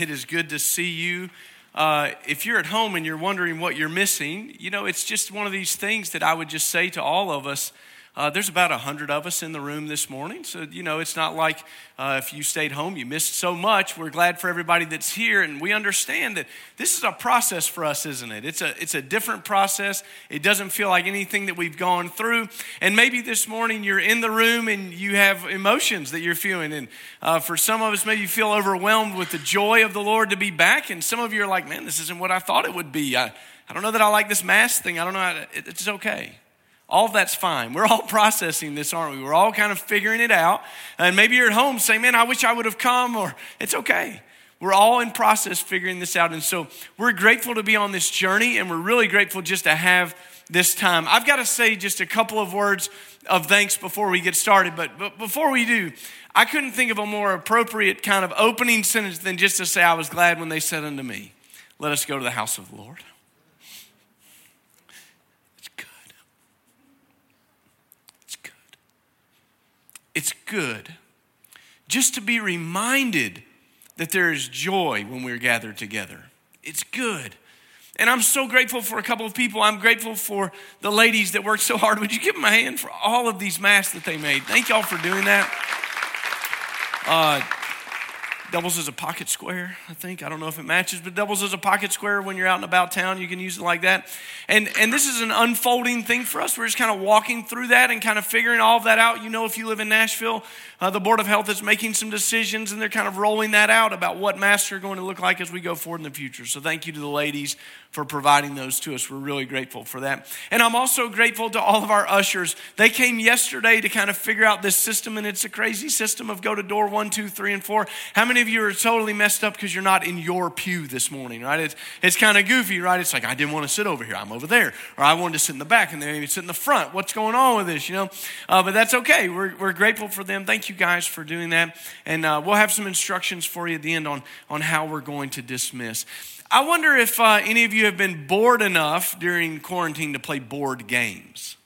It is good to see you. Uh, if you're at home and you're wondering what you're missing, you know, it's just one of these things that I would just say to all of us uh, there's about 100 of us in the room this morning. So, you know, it's not like uh, if you stayed home, you missed so much. We're glad for everybody that's here. And we understand that this is a process for us, isn't it? It's a, it's a different process. It doesn't feel like anything that we've gone through. And maybe this morning you're in the room and you have emotions that you're feeling. And uh, for some of us, maybe you feel overwhelmed with the joy of the Lord to be back. And some of you are like, man, this isn't what I thought it would be. I, I don't know that I like this mask thing. I don't know. How to, it, it's okay. All that's fine. We're all processing this, aren't we? We're all kind of figuring it out. And maybe you're at home saying, man, I wish I would have come, or it's okay. We're all in process figuring this out. And so we're grateful to be on this journey, and we're really grateful just to have this time. I've got to say just a couple of words of thanks before we get started. But, but before we do, I couldn't think of a more appropriate kind of opening sentence than just to say, I was glad when they said unto me, Let us go to the house of the Lord. It's good just to be reminded that there is joy when we're gathered together. It's good. And I'm so grateful for a couple of people. I'm grateful for the ladies that worked so hard. Would you give them a hand for all of these masks that they made? Thank y'all for doing that. Uh, doubles as a pocket square, I think. I don't know if it matches, but doubles as a pocket square when you're out and about town. You can use it like that. And, and this is an unfolding thing for us. We're just kind of walking through that and kind of figuring all of that out. You know, if you live in Nashville, uh, the Board of Health is making some decisions and they're kind of rolling that out about what masks are going to look like as we go forward in the future. So thank you to the ladies for providing those to us. We're really grateful for that. And I'm also grateful to all of our ushers. They came yesterday to kind of figure out this system, and it's a crazy system of go to door one, two, three, and four. How many of you are totally messed up because you're not in your pew this morning, right? It's, it's kind of goofy, right? It's like, I didn't want to sit over here, I'm over there. Or I wanted to sit in the back and then maybe sit in the front. What's going on with this, you know? Uh, but that's okay. We're, we're grateful for them. Thank you guys for doing that. And uh, we'll have some instructions for you at the end on, on how we're going to dismiss. I wonder if uh, any of you have been bored enough during quarantine to play board games.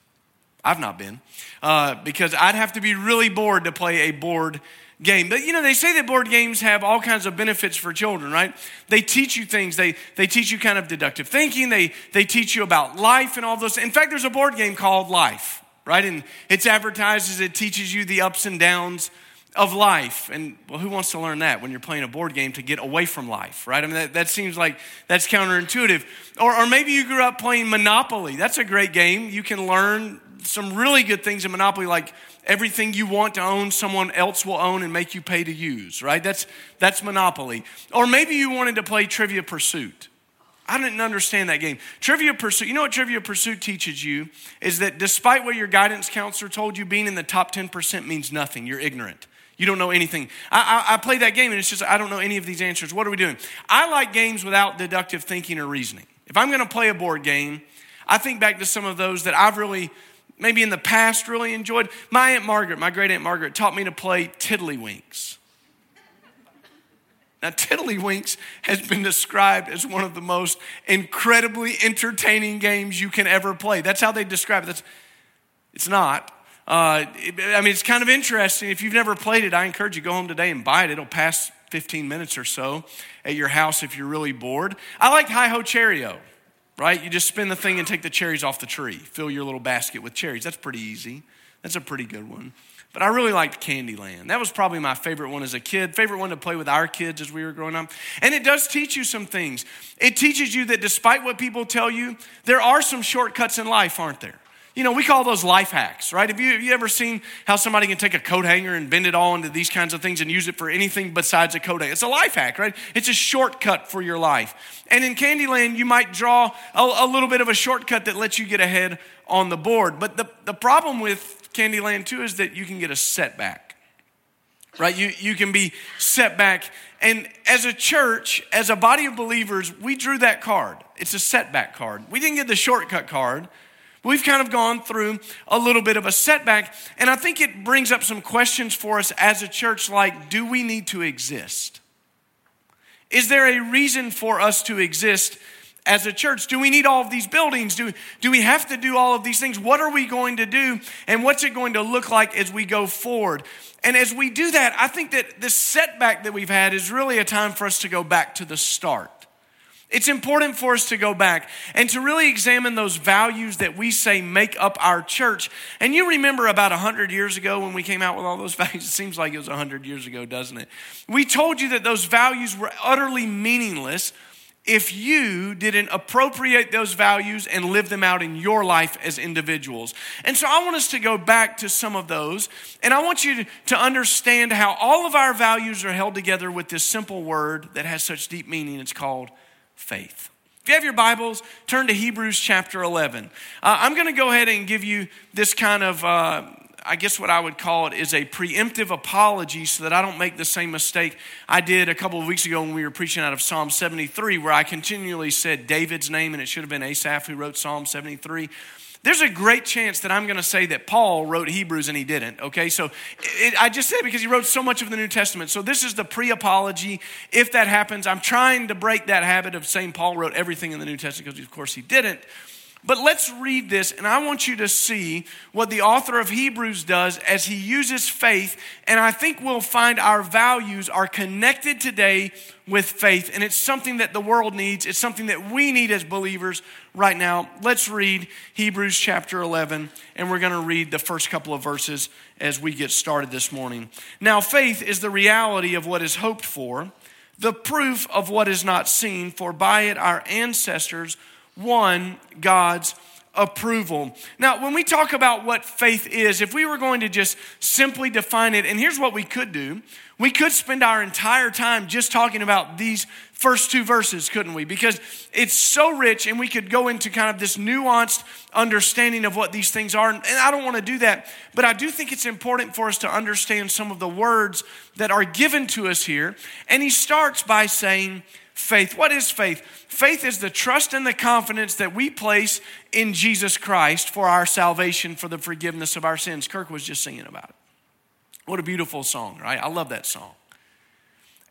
I've not been, uh, because I'd have to be really bored to play a board game. But you know, they say that board games have all kinds of benefits for children, right? They teach you things. They, they teach you kind of deductive thinking. They, they teach you about life and all those. In fact, there's a board game called Life, right? And it's advertised as it teaches you the ups and downs of life. And well, who wants to learn that when you're playing a board game to get away from life, right? I mean, that, that seems like that's counterintuitive. Or, or maybe you grew up playing Monopoly. That's a great game. You can learn some really good things in Monopoly, like everything you want to own, someone else will own and make you pay to use, right? That's, that's Monopoly. Or maybe you wanted to play Trivia Pursuit. I didn't understand that game. Trivia Pursuit, you know what Trivia Pursuit teaches you? Is that despite what your guidance counselor told you, being in the top 10% means nothing. You're ignorant. You don't know anything. I, I, I play that game and it's just, I don't know any of these answers. What are we doing? I like games without deductive thinking or reasoning. If I'm going to play a board game, I think back to some of those that I've really, maybe in the past, really enjoyed. My Aunt Margaret, my great Aunt Margaret, taught me to play Tiddlywinks. Now, Tiddlywinks has been described as one of the most incredibly entertaining games you can ever play. That's how they describe it. That's, it's not. Uh, I mean, it's kind of interesting. If you've never played it, I encourage you go home today and buy it. It'll pass 15 minutes or so at your house if you're really bored. I like Hi Ho Cherry-O, right? You just spin the thing and take the cherries off the tree. Fill your little basket with cherries. That's pretty easy. That's a pretty good one. But I really liked Candyland. That was probably my favorite one as a kid, favorite one to play with our kids as we were growing up. And it does teach you some things. It teaches you that despite what people tell you, there are some shortcuts in life, aren't there? You know, we call those life hacks, right? Have you, have you ever seen how somebody can take a coat hanger and bend it all into these kinds of things and use it for anything besides a coat hanger? It's a life hack, right? It's a shortcut for your life. And in Candyland, you might draw a, a little bit of a shortcut that lets you get ahead on the board. But the, the problem with Candyland, too, is that you can get a setback, right? You, you can be set back. And as a church, as a body of believers, we drew that card. It's a setback card. We didn't get the shortcut card. We've kind of gone through a little bit of a setback, and I think it brings up some questions for us as a church like, do we need to exist? Is there a reason for us to exist as a church? Do we need all of these buildings? Do, do we have to do all of these things? What are we going to do? And what's it going to look like as we go forward? And as we do that, I think that this setback that we've had is really a time for us to go back to the start. It's important for us to go back and to really examine those values that we say make up our church. And you remember about 100 years ago when we came out with all those values? It seems like it was 100 years ago, doesn't it? We told you that those values were utterly meaningless if you didn't appropriate those values and live them out in your life as individuals. And so I want us to go back to some of those, and I want you to understand how all of our values are held together with this simple word that has such deep meaning. It's called faith. If you have your Bibles, turn to Hebrews chapter 11. Uh, I'm going to go ahead and give you this kind of. Uh, I guess what I would call it is a preemptive apology so that I don't make the same mistake I did a couple of weeks ago when we were preaching out of Psalm 73, where I continually said David's name and it should have been Asaph who wrote Psalm 73. There's a great chance that I'm going to say that Paul wrote Hebrews and he didn't, okay? So it, I just said because he wrote so much of the New Testament. So this is the pre apology. If that happens, I'm trying to break that habit of saying Paul wrote everything in the New Testament because, of course, he didn't. But let's read this, and I want you to see what the author of Hebrews does as he uses faith. And I think we'll find our values are connected today with faith. And it's something that the world needs, it's something that we need as believers right now. Let's read Hebrews chapter 11, and we're going to read the first couple of verses as we get started this morning. Now, faith is the reality of what is hoped for, the proof of what is not seen, for by it our ancestors won God's approval. Now, when we talk about what faith is, if we were going to just simply define it, and here's what we could do we could spend our entire time just talking about these first two verses, couldn't we? Because it's so rich, and we could go into kind of this nuanced understanding of what these things are. And I don't want to do that, but I do think it's important for us to understand some of the words that are given to us here. And he starts by saying, faith. What is faith? Faith is the trust and the confidence that we place in Jesus Christ for our salvation, for the forgiveness of our sins. Kirk was just singing about it. What a beautiful song, right? I love that song.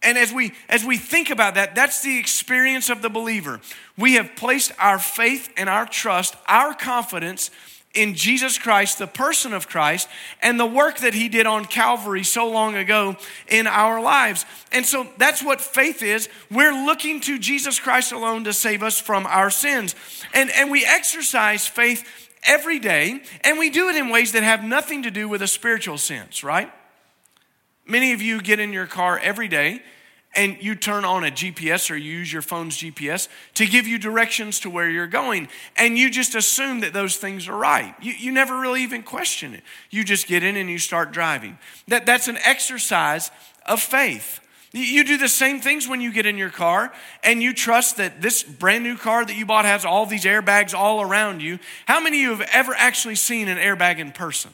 And as we as we think about that, that's the experience of the believer. We have placed our faith and our trust, our confidence in Jesus Christ, the person of Christ, and the work that he did on Calvary so long ago in our lives. And so that's what faith is. We're looking to Jesus Christ alone to save us from our sins. And, and we exercise faith every day, and we do it in ways that have nothing to do with a spiritual sense, right? Many of you get in your car every day and you turn on a GPS or you use your phone's GPS to give you directions to where you're going. And you just assume that those things are right. You, you never really even question it. You just get in and you start driving. That, that's an exercise of faith. You do the same things when you get in your car and you trust that this brand new car that you bought has all these airbags all around you. How many of you have ever actually seen an airbag in person?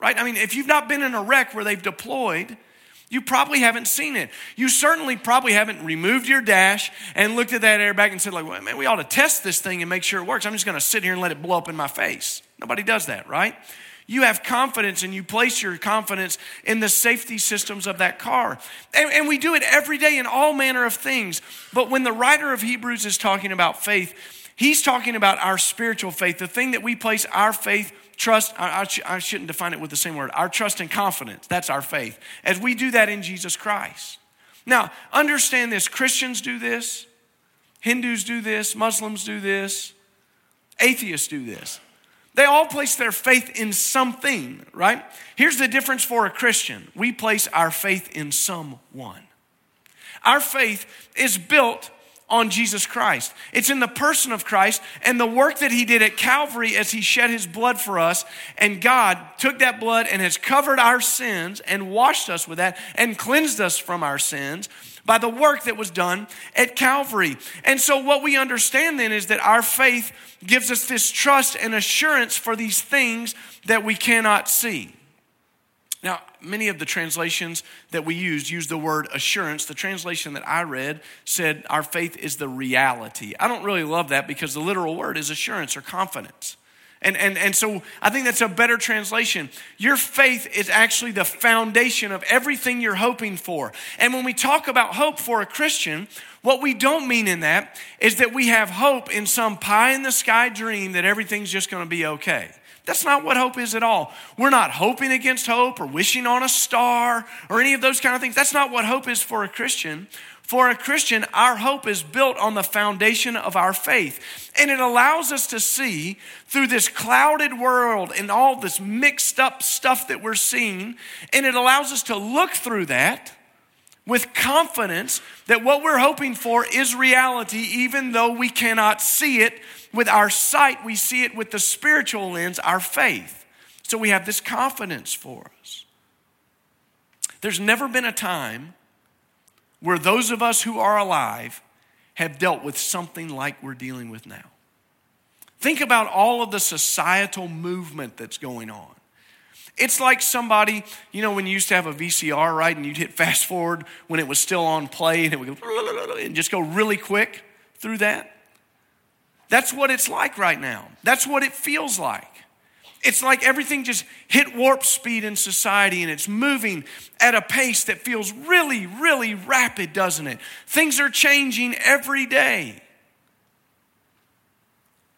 Right? I mean, if you've not been in a wreck where they've deployed, you probably haven't seen it. You certainly probably haven't removed your dash and looked at that airbag and said, like, well, man, we ought to test this thing and make sure it works. I'm just going to sit here and let it blow up in my face. Nobody does that, right? You have confidence and you place your confidence in the safety systems of that car. And, and, we do it every day in all manner of things. But when the writer of Hebrews is talking about faith, he's talking about our spiritual faith, the thing that we place our faith trust, I, I, shouldn't define it with the same word, our trust and confidence. That's our faith. As we do that in Jesus Christ. Now, understand this Christians do this, Hindus do this, Muslims do this, atheists do this. They all place their faith in something, right? Here's the difference for a Christian we place our faith in someone. Our faith is built on Jesus Christ. It's in the person of Christ and the work that he did at Calvary as he shed his blood for us. And God took that blood and has covered our sins and washed us with that and cleansed us from our sins by the work that was done at Calvary. And so, what we understand then is that our faith gives us this trust and assurance for these things that we cannot see. Now, many of the translations that we used use the word assurance. The translation that I read said our faith is the reality. I don't really love that because the literal word is assurance or confidence. And, and, and so I think that's a better translation. Your faith is actually the foundation of everything you're hoping for. And when we talk about hope for a Christian, what we don't mean in that is that we have hope in some pie in the sky dream that everything's just going to be okay. That's not what hope is at all. We're not hoping against hope or wishing on a star or any of those kind of things. That's not what hope is for a Christian. For a Christian, our hope is built on the foundation of our faith. And it allows us to see through this clouded world and all this mixed up stuff that we're seeing. And it allows us to look through that with confidence that what we're hoping for is reality, even though we cannot see it with our sight. We see it with the spiritual lens, our faith. So we have this confidence for us. There's never been a time where those of us who are alive have dealt with something like we're dealing with now. Think about all of the societal movement that's going on. It's like somebody, you know, when you used to have a VCR, right, and you'd hit fast forward when it was still on play and it would go and just go really quick through that. That's what it's like right now. That's what it feels like. It's like everything just hit warp speed in society and it's moving at a pace that feels really, really rapid, doesn't it? Things are changing every day.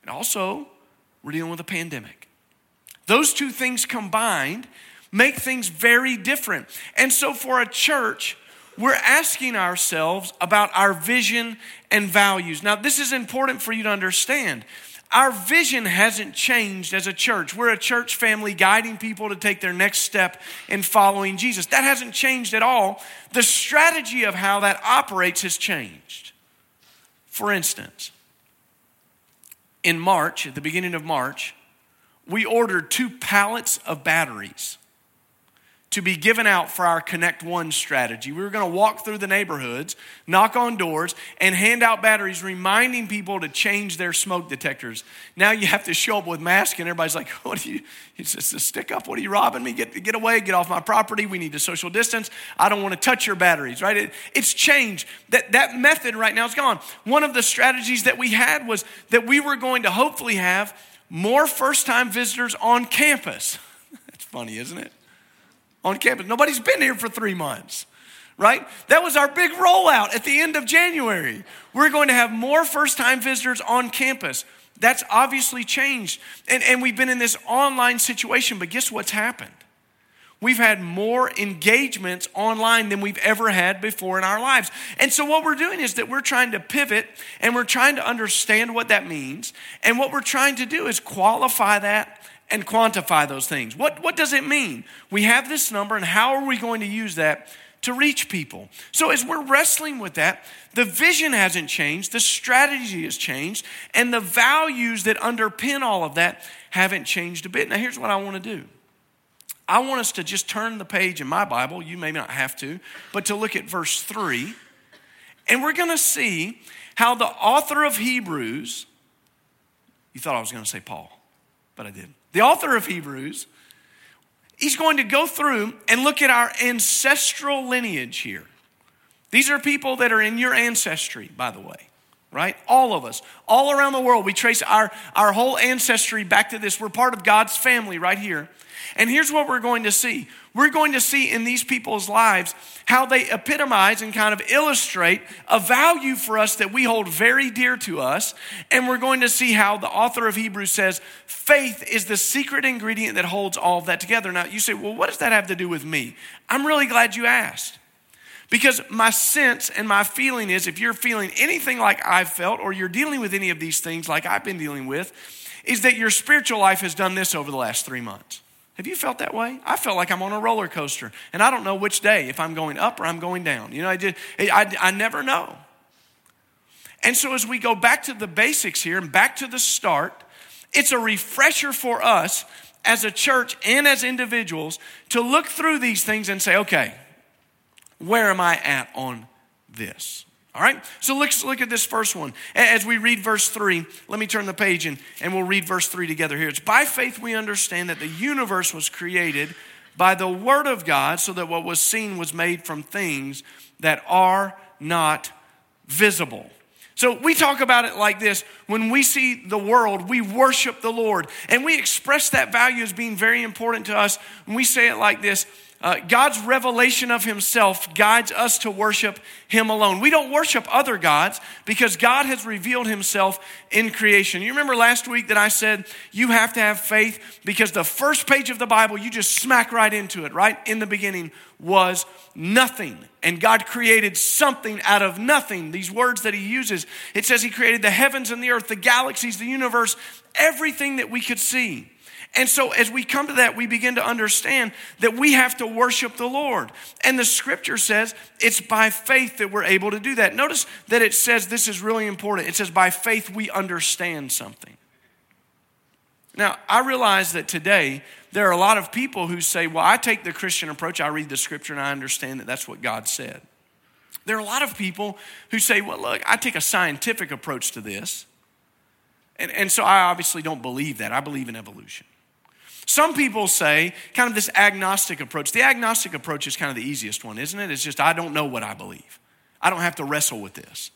And also, we're dealing with a pandemic. Those two things combined make things very different. And so, for a church, we're asking ourselves about our vision and values. Now, this is important for you to understand our vision hasn't changed as a church. We're a church family guiding people to take their next step in following Jesus. That hasn't changed at all. The strategy of how that operates has changed. For instance, in March, at the beginning of March, we ordered two pallets of batteries to be given out for our Connect One strategy. We were going to walk through the neighborhoods, knock on doors, and hand out batteries, reminding people to change their smoke detectors. Now you have to show up with masks, and everybody's like, "What are you? It's just a stick up. What are you robbing me? Get get away! Get off my property! We need to social distance. I don't want to touch your batteries." Right? It, it's changed. That that method right now is gone. One of the strategies that we had was that we were going to hopefully have more first-time visitors on campus. That's funny, isn't it? on campus. Nobody's been here for three months, right? That was our big rollout at the end of January. We're going to have more first time visitors on campus. That's obviously changed. And, and we've been in this online situation, but guess what's happened? We've had more engagements online than we've ever had before in our lives. And so, what we're doing is that we're trying to pivot and we're trying to understand what that means. And what we're trying to do is qualify that and quantify those things. What, what does it mean? We have this number, and how are we going to use that to reach people? So, as we're wrestling with that, the vision hasn't changed, the strategy has changed, and the values that underpin all of that haven't changed a bit. Now, here's what I want to do. I want us to just turn the page in my Bible. You may not have to, but to look at verse 3. And we're going to see how the author of Hebrews, you thought I was going to say Paul, but I didn't the author of Hebrews, he's going to go through and look at our ancestral lineage here. These are people that are in your ancestry, by the way, right? All of us, all around the world, we trace our, our whole ancestry back to this. We're part of God's family right here. And here's what we're going to see we're going to see in these people's lives how they epitomize and kind of illustrate a value for us that we hold very dear to us. And we're going to see how the author of Hebrews says faith is the secret ingredient that holds all of that together. Now, you say, well, what does that have to do with me? I'm really glad you asked. Because my sense and my feeling is if you're feeling anything like I've felt, or you're dealing with any of these things like I've been dealing with, is that your spiritual life has done this over the last three months. Have you felt that way? I felt like I'm on a roller coaster and I don't know which day, if I'm going up or I'm going down. You know, I, did, I, I never know. And so, as we go back to the basics here and back to the start, it's a refresher for us as a church and as individuals to look through these things and say, okay, where am I at on this? All right, so let's look at this first one. As we read verse 3, let me turn the page and, and we'll read verse 3 together here. It's by faith we understand that the universe was created by the word of God, so that what was seen was made from things that are not visible. So we talk about it like this when we see the world, we worship the Lord. And we express that value as being very important to us. And we say it like this uh, God's revelation of Himself guides us to worship Him alone. We don't worship other gods because God has revealed Himself in creation. You remember last week that I said you have to have faith because the first page of the Bible, you just smack right into it, right? In the beginning was nothing. And God created something out of nothing. These words that He uses, it says He created the heavens and the earth, the galaxies, the universe, everything that we could see. And so, as we come to that, we begin to understand that we have to worship the Lord. And the scripture says it's by faith that we're able to do that. Notice that it says this is really important. It says, by faith we understand something. Now, I realize that today there are a lot of people who say, well, I take the Christian approach, I read the scripture, and I understand that that's what God said. There are a lot of people who say, well, look, I take a scientific approach to this. And, and so I obviously don't believe that. I believe in evolution. Some people say, kind of this agnostic approach. The agnostic approach is kind of the easiest one, isn't it? It's just, I don't know what I believe. I don't have to wrestle with this.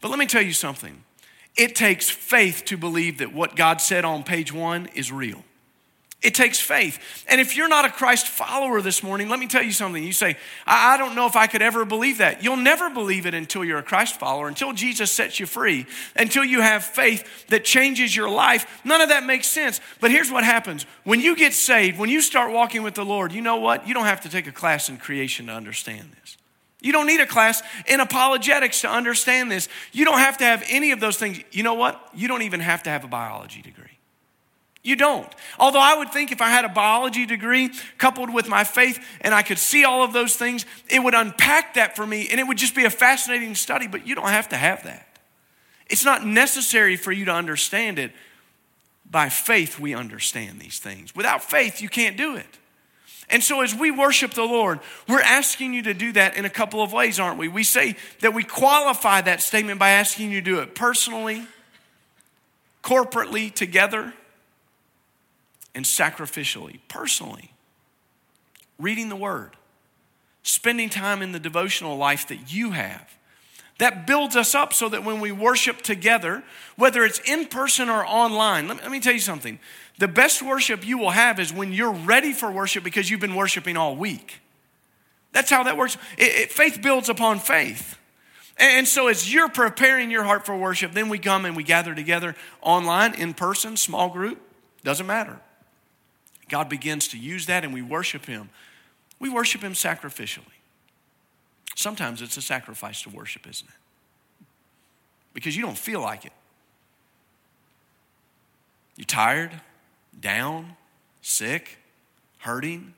But let me tell you something it takes faith to believe that what God said on page one is real. It takes faith. And if you're not a Christ follower this morning, let me tell you something. You say, I, I, don't know if I could ever believe that. You'll never believe it until you're a Christ follower, until Jesus sets you free, until you have faith that changes your life. None of that makes sense. But here's what happens when you get saved, when you start walking with the Lord, you know what? You don't have to take a class in creation to understand this. You don't need a class in apologetics to understand this. You don't have to have any of those things. You know what? You don't even have to have a biology degree. You don't. Although I would think if I had a biology degree coupled with my faith and I could see all of those things, it would unpack that for me and it would just be a fascinating study, but you don't have to have that. It's not necessary for you to understand it. By faith, we understand these things. Without faith, you can't do it. And so, as we worship the Lord, we're asking you to do that in a couple of ways, aren't we? We say that we qualify that statement by asking you to do it personally, corporately, together and sacrificially, personally. Reading the Word, spending time in the devotional life that you have. That builds us up so that when we worship together, whether it's in person or online, let me, let me tell you something. The best worship you will have is when you're ready for worship because you've been worshiping all week. That's how that works. It, it, faith builds upon faith. And, and so, as you're preparing your heart for worship, then we come and we gather together online, in person, small group, doesn't matter. God begins to use that and we worship Him. We worship Him sacrificially. Sometimes it's a sacrifice to worship, isn't it? Because you don't feel like it. You're tired, down, sick, hurting.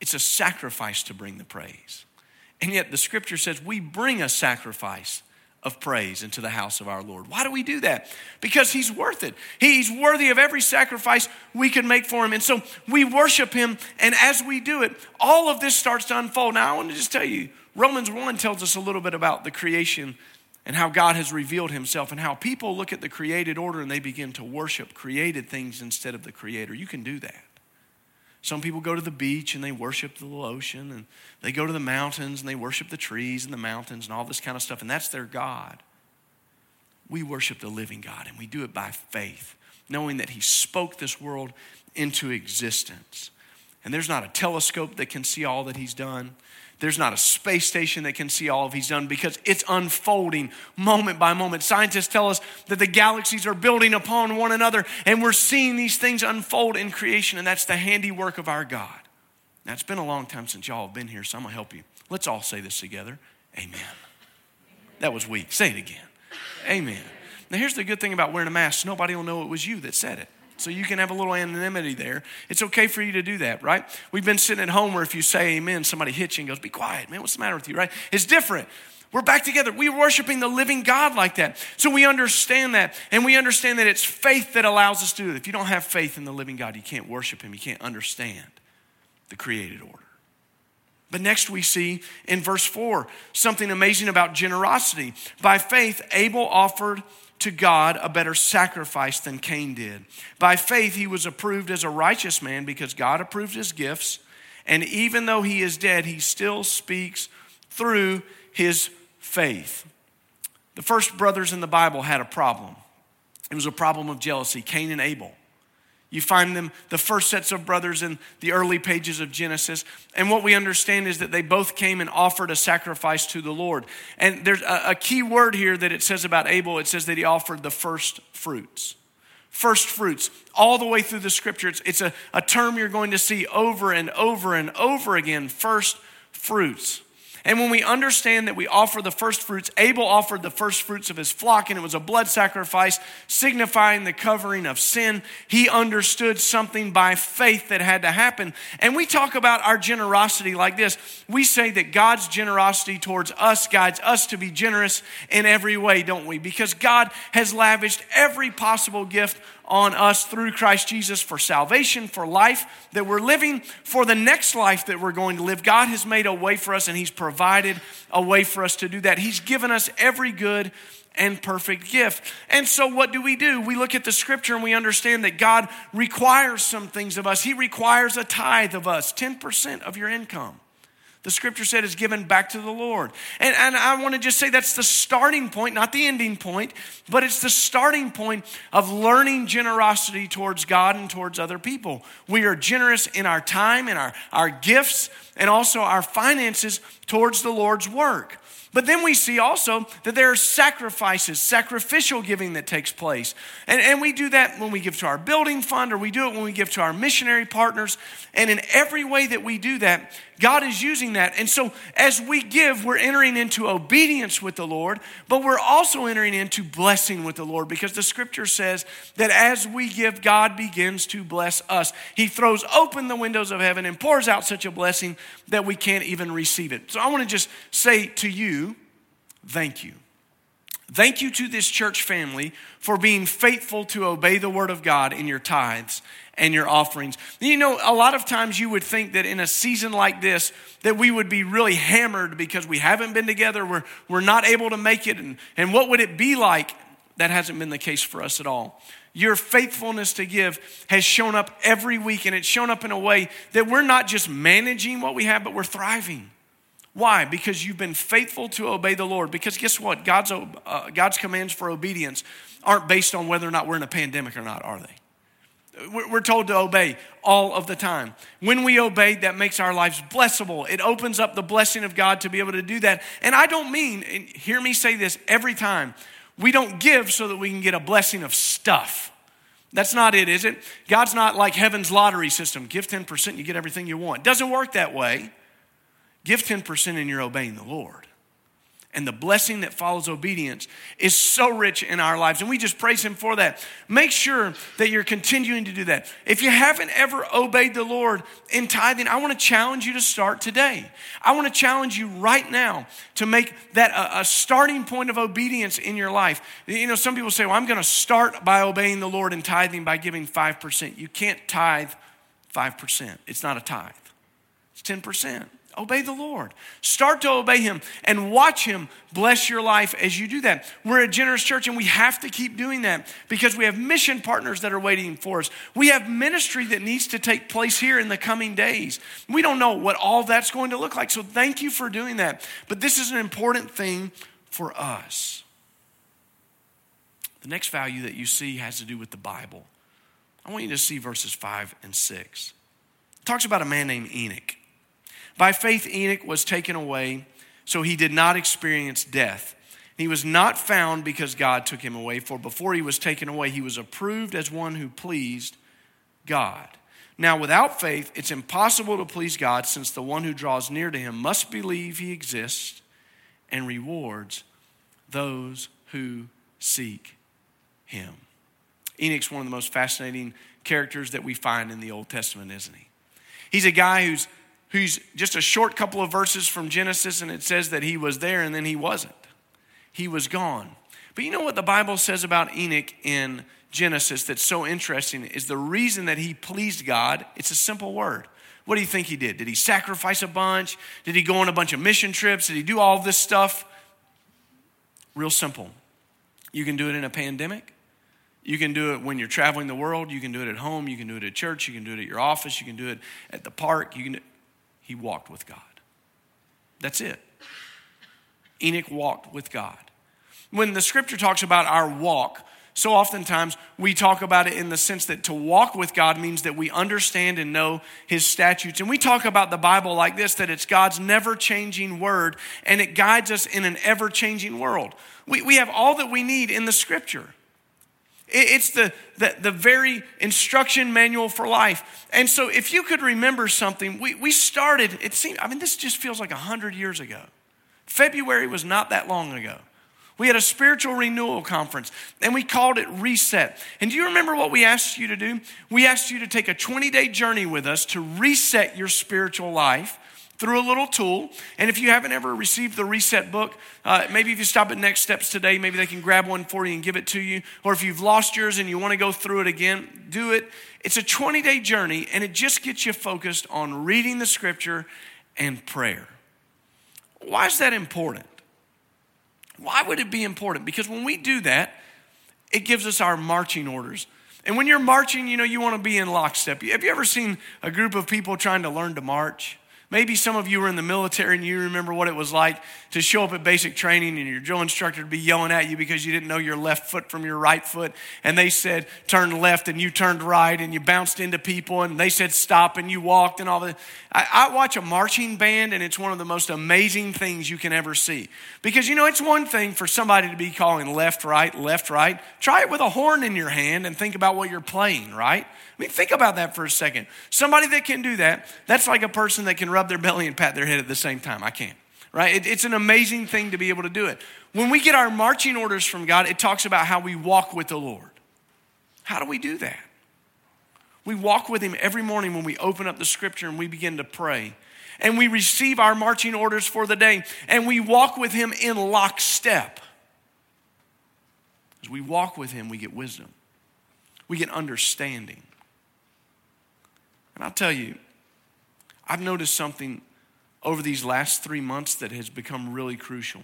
It's a sacrifice to bring the praise. And yet the scripture says we bring a sacrifice of praise into the house of our Lord. Why do we do that? Because He's worth it. He's worthy of every sacrifice we can make for Him. And so we worship Him, and as we do it, all of this starts to unfold. Now, I want to just tell you Romans 1 tells us a little bit about the creation and how God has revealed Himself, and how people look at the created order and they begin to worship created things instead of the Creator. You can do that. Some people go to the beach and they worship the ocean, and they go to the mountains and they worship the trees and the mountains and all this kind of stuff, and that's their God. We worship the living God, and we do it by faith, knowing that He spoke this world into existence. And there's not a telescope that can see all that He's done. There's not a space station that can see all of he's done because it's unfolding moment by moment. Scientists tell us that the galaxies are building upon one another and we're seeing these things unfold in creation, and that's the handiwork of our God. Now, it's been a long time since y'all have been here, so I'm going to help you. Let's all say this together Amen. That was weak. Say it again. Amen. Now, here's the good thing about wearing a mask nobody will know it was you that said it. So you can have a little anonymity there. It's okay for you to do that, right? We've been sitting at home where if you say amen, somebody hits you and goes, Be quiet, man, what's the matter with you, right? It's different. We're back together. We're worshiping the living God like that. So we understand that. And we understand that it's faith that allows us to do it. If you don't have faith in the living God, you can't worship Him. You can't understand the created order. But next we see in verse 4 something amazing about generosity. By faith, Abel offered to God a better sacrifice than Cain did. By faith, he was approved as a righteous man because God approved his gifts. And even though he is dead, he still speaks through his faith. The first brothers in the Bible had a problem. It was a problem of jealousy Cain and Abel. You find them, the first sets of brothers in the early pages of Genesis. And what we understand is that they both came and offered a sacrifice to the Lord. And there's a, a key word here that it says about Abel it says that he offered the first fruits. First fruits, all the way through the scripture. It's, it's a, a term you're going to see over and over and over again first fruits. And when we understand that we offer the first fruits, Abel offered the first fruits of his flock, and it was a blood sacrifice signifying the covering of sin. He understood something by faith that had to happen. And we talk about our generosity like this we say that God's generosity towards us guides us to be generous in every way, don't we? Because God has lavished every possible gift on us through Christ Jesus for salvation, for life that we're living, for the next life that we're going to live. God has made a way for us and He's provided a way for us to do that. He's given us every good and perfect gift. And so, what do we do? We look at the scripture and we understand that God requires some things of us. He requires a tithe of us, 10% of your income the scripture said is given back to the Lord. And, and I want to just say that's the starting point, not the ending point, but it's the starting point of learning generosity towards God and towards other people. We are generous in our time, in our, our gifts, and also our finances towards the Lord's work. But then we see also that there are sacrifices, sacrificial giving that takes place. And, and we do that when we give to our building fund or we do it when we give to our missionary partners. And in every way that we do that, God is using that. And so as we give, we're entering into obedience with the Lord, but we're also entering into blessing with the Lord because the scripture says that as we give, God begins to bless us. He throws open the windows of heaven and pours out such a blessing that we can't even receive it. So I want to just say to you, thank you. Thank you to this church family for being faithful to obey the word of God in your tithes and your offerings. You know, a lot of times you would think that in a season like this, that we would be really hammered because we haven't been together, we're, we're not able to make it, and, and what would it be like? That hasn't been the case for us at all. Your faithfulness to give has shown up every week, and it's shown up in a way that we're not just managing what we have, but we're thriving. Why? Because you've been faithful to obey the Lord. Because guess what? God's, uh, God's commands for obedience aren't based on whether or not we're in a pandemic or not, are they? We're told to obey all of the time. When we obey, that makes our lives blessable. It opens up the blessing of God to be able to do that. And I don't mean, hear me say this every time, we don't give so that we can get a blessing of stuff. That's not it, is it? God's not like heaven's lottery system. Give 10%, you get everything you want. Doesn't work that way. Give 10% and you're obeying the Lord and the blessing that follows obedience is so rich in our lives. And we just praise Him for that. Make sure that you're continuing to do that. If you haven't ever obeyed the Lord in tithing, I want to challenge you to start today. I want to challenge you right now to make that a, a starting point of obedience in your life. You know, some people say, well, I'm going to start by obeying the Lord in tithing by giving 5%. You can't tithe 5%, it's not a tithe, it's 10%. Obey the Lord. Start to obey Him and watch Him bless your life as you do that. We're a generous church and we have to keep doing that because we have mission partners that are waiting for us. We have ministry that needs to take place here in the coming days. We don't know what all that's going to look like. So thank you for doing that. But this is an important thing for us. The next value that you see has to do with the Bible. I want you to see verses 5 and 6. It talks about a man named Enoch. By faith, Enoch was taken away, so he did not experience death. He was not found because God took him away, for before he was taken away, he was approved as one who pleased God. Now, without faith, it's impossible to please God, since the one who draws near to him must believe he exists and rewards those who seek him. Enoch's one of the most fascinating characters that we find in the Old Testament, isn't he? He's a guy who's who's just a short couple of verses from Genesis, and it says that he was there and then he wasn't. He was gone. But you know what the Bible says about Enoch in Genesis that's so interesting is the reason that he pleased God, it's a simple word. What do you think he did? Did he sacrifice a bunch? Did he go on a bunch of mission trips? Did he do all this stuff? Real simple. You can do it in a pandemic. You can do it when you're traveling the world. You can do it at home. You can do it at church. You can do it at your office. You can do it at the park. You can he walked with God. That's it. Enoch walked with God. When the scripture talks about our walk, so oftentimes we talk about it in the sense that to walk with God means that we understand and know His statutes. And we talk about the Bible like this that it's God's never changing word and it guides us in an ever changing world. We, we have all that we need in the scripture. It's the, the, the, very instruction manual for life. And so, if you could remember something, we, we started, it seemed, I mean, this just feels like 100 years ago. February was not that long ago. We had a spiritual renewal conference and we called it Reset. And do you remember what we asked you to do? We asked you to take a 20 day journey with us to reset your spiritual life through a little tool. And if you haven't ever received the Reset book, uh, maybe if you stop at Next Steps today, maybe they can grab one for you and give it to you. Or if you've lost yours and you want to go through it again, do it. It's a 20 day journey and it just gets you focused on reading the scripture and prayer. Why is that important? Why would it be important? Because when we do that, it gives us our marching orders. And when you're marching, you know, you want to be in lockstep. Have you ever seen a group of people trying to learn to march? Maybe some of you were in the military and you remember what it was like to show up at basic training and your drill instructor to be yelling at you because you didn't know your left foot from your right foot. And they said, turn left and you turned right and you bounced into people and they said, stop and you walked and all that. I, I watch a marching band and it's one of the most amazing things you can ever see. Because, you know, it's one thing for somebody to be calling left, right, left, right. Try it with a horn in your hand and think about what you're playing, right? I mean, think about that for a second. Somebody that can do that, that's like a person that can rub their belly and pat their head at the same time. I can't, right? It, it's an amazing thing to be able to do it. When we get our marching orders from God, it talks about how we walk with the Lord. How do we do that? We walk with Him every morning when we open up the scripture and we begin to pray. And we receive our marching orders for the day. And we walk with Him in lockstep. As we walk with Him, we get wisdom, we get understanding. And I'll tell you, I've noticed something over these last three months that has become really crucial.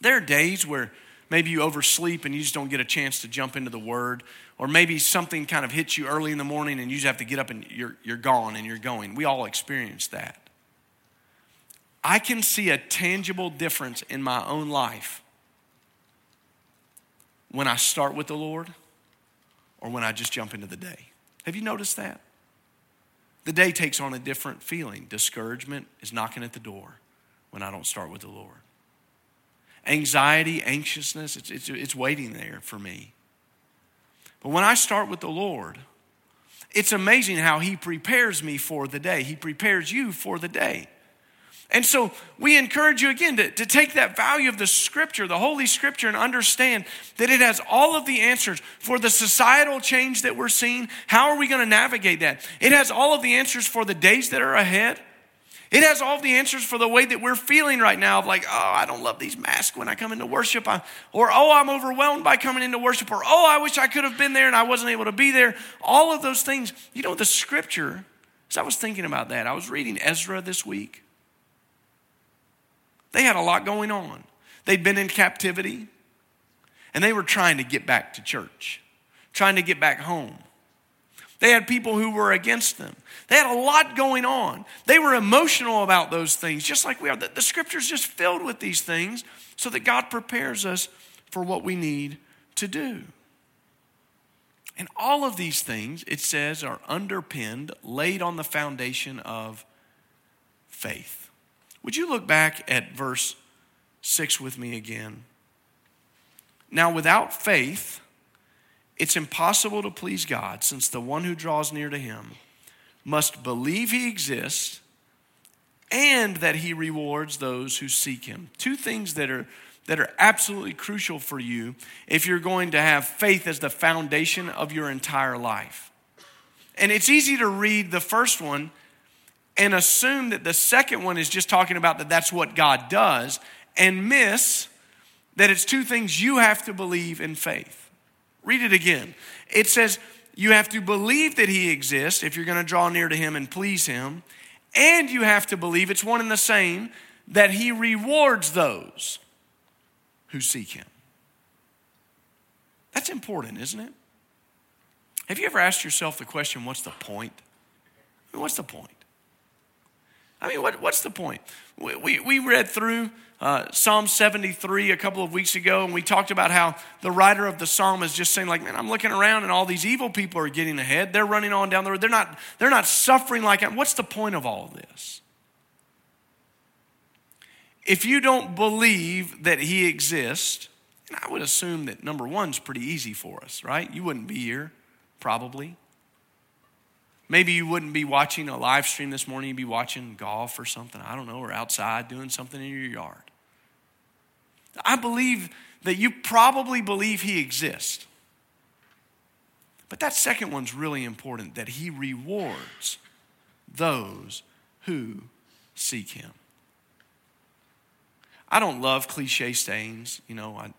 There are days where maybe you oversleep and you just don't get a chance to jump into the word, or maybe something kind of hits you early in the morning and you just have to get up and you're, you're gone and you're going. We all experience that. I can see a tangible difference in my own life when I start with the Lord or when I just jump into the day. Have you noticed that? The day takes on a different feeling. Discouragement is knocking at the door when I don't start with the Lord. Anxiety, anxiousness, it's, it's, it's waiting there for me. But when I start with the Lord, it's amazing how He prepares me for the day. He prepares you for the day. And so we encourage you again to, to take that value of the scripture, the Holy Scripture, and understand that it has all of the answers for the societal change that we're seeing. How are we going to navigate that? It has all of the answers for the days that are ahead. It has all the answers for the way that we're feeling right now of like, oh, I don't love these masks when I come into worship. I, or, oh, I'm overwhelmed by coming into worship. Or, oh, I wish I could have been there and I wasn't able to be there. All of those things. You know, the scripture, as I was thinking about that, I was reading Ezra this week. They had a lot going on. They'd been in captivity and they were trying to get back to church, trying to get back home. They had people who were against them. They had a lot going on. They were emotional about those things, just like we are. The, the scripture's just filled with these things so that God prepares us for what we need to do. And all of these things, it says, are underpinned, laid on the foundation of faith. Would you look back at verse 6 with me again? Now, without faith, it's impossible to please God, since the one who draws near to him must believe he exists and that he rewards those who seek him. Two things that are that are absolutely crucial for you if you're going to have faith as the foundation of your entire life. And it's easy to read the first one and assume that the second one is just talking about that that's what God does and miss that it's two things you have to believe in faith. Read it again. It says you have to believe that He exists if you're going to draw near to Him and please Him, and you have to believe it's one and the same that He rewards those who seek Him. That's important, isn't it? Have you ever asked yourself the question, what's the point? I mean, what's the point? I mean, what, what's the point? We, we, we read through uh, Psalm 73 a couple of weeks ago, and we talked about how the writer of the psalm is just saying, like, man, I'm looking around and all these evil people are getting ahead. They're running on down the road. They're not, they're not suffering like I'm. What's the point of all of this? If you don't believe that he exists, and I would assume that number one's pretty easy for us, right? You wouldn't be here, probably. Maybe you wouldn't be watching a live stream this morning, you'd be watching golf or something, I don't know, or outside doing something in your yard. I believe that you probably believe he exists. But that second one's really important that he rewards those who seek him. I don't love cliche sayings, you know, I,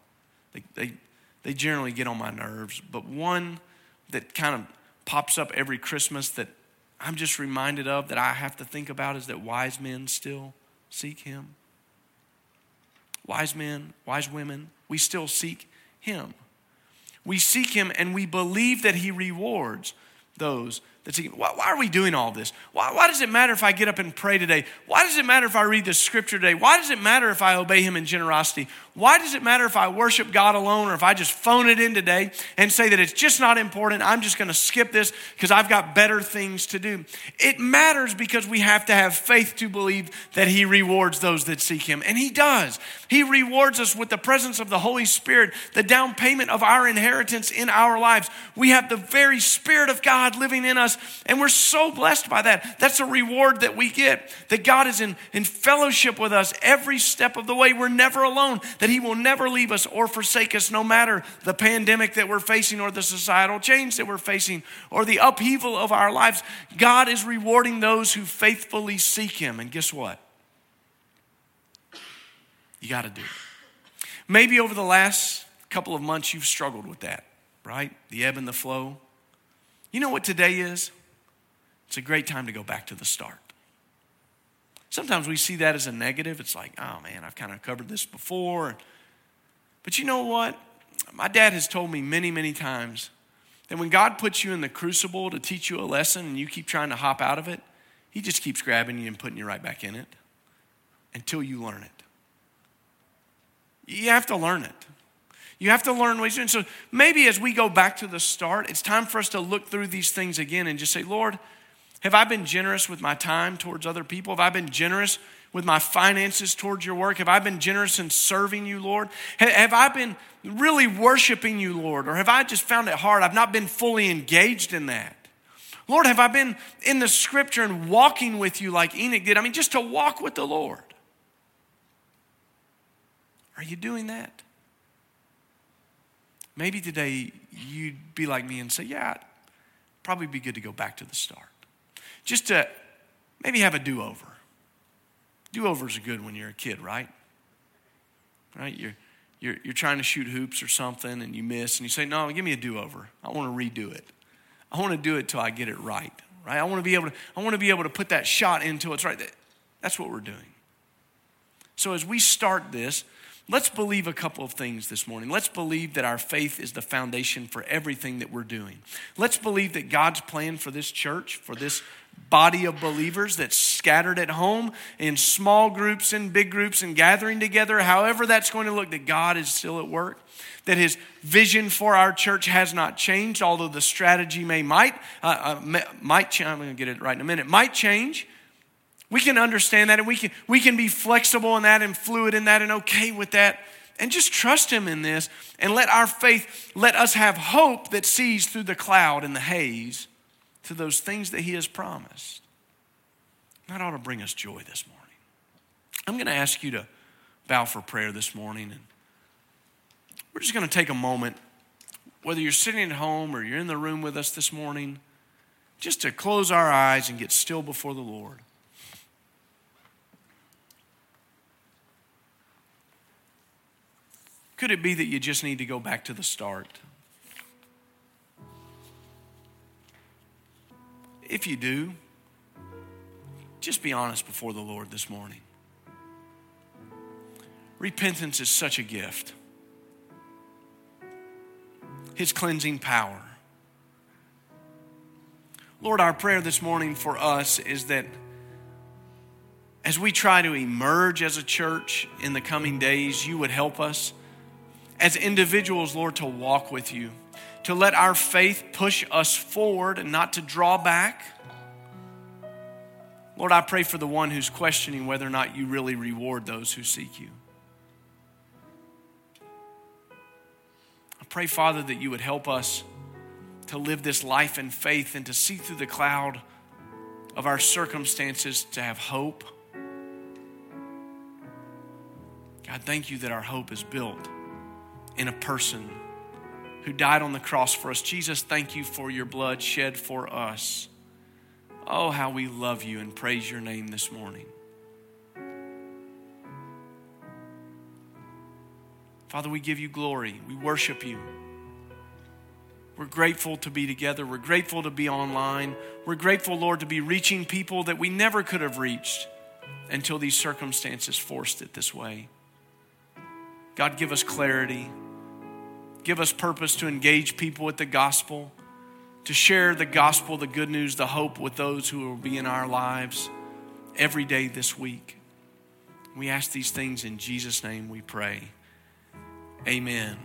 they, they, they generally get on my nerves, but one that kind of pops up every Christmas that I'm just reminded of that I have to think about is that wise men still seek him wise men, wise women, we still seek him. We seek him and we believe that he rewards those that seek him. Why, why are we doing all this? Why, why does it matter if I get up and pray today? Why does it matter if I read the scripture today? Why does it matter if I obey him in generosity? Why does it matter if I worship God alone or if I just phone it in today and say that it's just not important? I'm just going to skip this because I've got better things to do. It matters because we have to have faith to believe that He rewards those that seek Him. And He does. He rewards us with the presence of the Holy Spirit, the down payment of our inheritance in our lives. We have the very Spirit of God living in us, and we're so blessed by that. That's a reward that we get, that God is in, in fellowship with us every step of the way. We're never alone that He will never leave us or forsake us, no matter the pandemic that we're facing or the societal change that we're facing or the upheaval of our lives. God is rewarding those who faithfully seek Him. And guess what? You got to do it. Maybe over the last couple of months, you've struggled with that, right? The ebb and the flow. You know what today is? It's a great time to go back to the start. Sometimes we see that as a negative. It's like, oh man, I've kind of covered this before. But you know what? My dad has told me many, many times that when God puts you in the crucible to teach you a lesson and you keep trying to hop out of it, He just keeps grabbing you and putting you right back in it until you learn it. You have to learn it. You have to learn ways. And so maybe as we go back to the start, it's time for us to look through these things again and just say, Lord, have I been generous with my time towards other people? Have I been generous with my finances towards your work? Have I been generous in serving you, Lord? Have I been really worshiping you, Lord? Or have I just found it hard? I've not been fully engaged in that. Lord, have I been in the scripture and walking with you like Enoch did? I mean, just to walk with the Lord. Are you doing that? Maybe today you'd be like me and say, yeah, probably be good to go back to the start just to maybe have a do over. Do overs are good when you're a kid, right? Right? You're, you're, you're trying to shoot hoops or something and you miss, and you say, No, give me a do over. I want to redo it. I want to do it till I get it right. Right? I want to be able to, I want to be able to put that shot into it's right. That's what we're doing. So as we start this, Let's believe a couple of things this morning. Let's believe that our faith is the foundation for everything that we're doing. Let's believe that God's plan for this church, for this body of believers that's scattered at home in small groups and big groups and gathering together, however that's going to look, that God is still at work. That his vision for our church has not changed, although the strategy may might uh, uh, might. I'm going to get it right in a minute. Might change, we can understand that and we can, we can be flexible in that and fluid in that and okay with that and just trust Him in this and let our faith, let us have hope that sees through the cloud and the haze to those things that He has promised. That ought to bring us joy this morning. I'm going to ask you to bow for prayer this morning. And we're just going to take a moment, whether you're sitting at home or you're in the room with us this morning, just to close our eyes and get still before the Lord. Could it be that you just need to go back to the start? If you do, just be honest before the Lord this morning. Repentance is such a gift. His cleansing power. Lord, our prayer this morning for us is that as we try to emerge as a church in the coming days, you would help us as individuals, Lord, to walk with you, to let our faith push us forward and not to draw back. Lord, I pray for the one who's questioning whether or not you really reward those who seek you. I pray, Father, that you would help us to live this life in faith and to see through the cloud of our circumstances to have hope. God, thank you that our hope is built in a person who died on the cross for us. Jesus, thank you for your blood shed for us. Oh, how we love you and praise your name this morning. Father, we give you glory. We worship you. We're grateful to be together. We're grateful to be online. We're grateful, Lord, to be reaching people that we never could have reached until these circumstances forced it this way. God, give us clarity. Give us purpose to engage people with the gospel, to share the gospel, the good news, the hope with those who will be in our lives every day this week. We ask these things in Jesus' name we pray. Amen.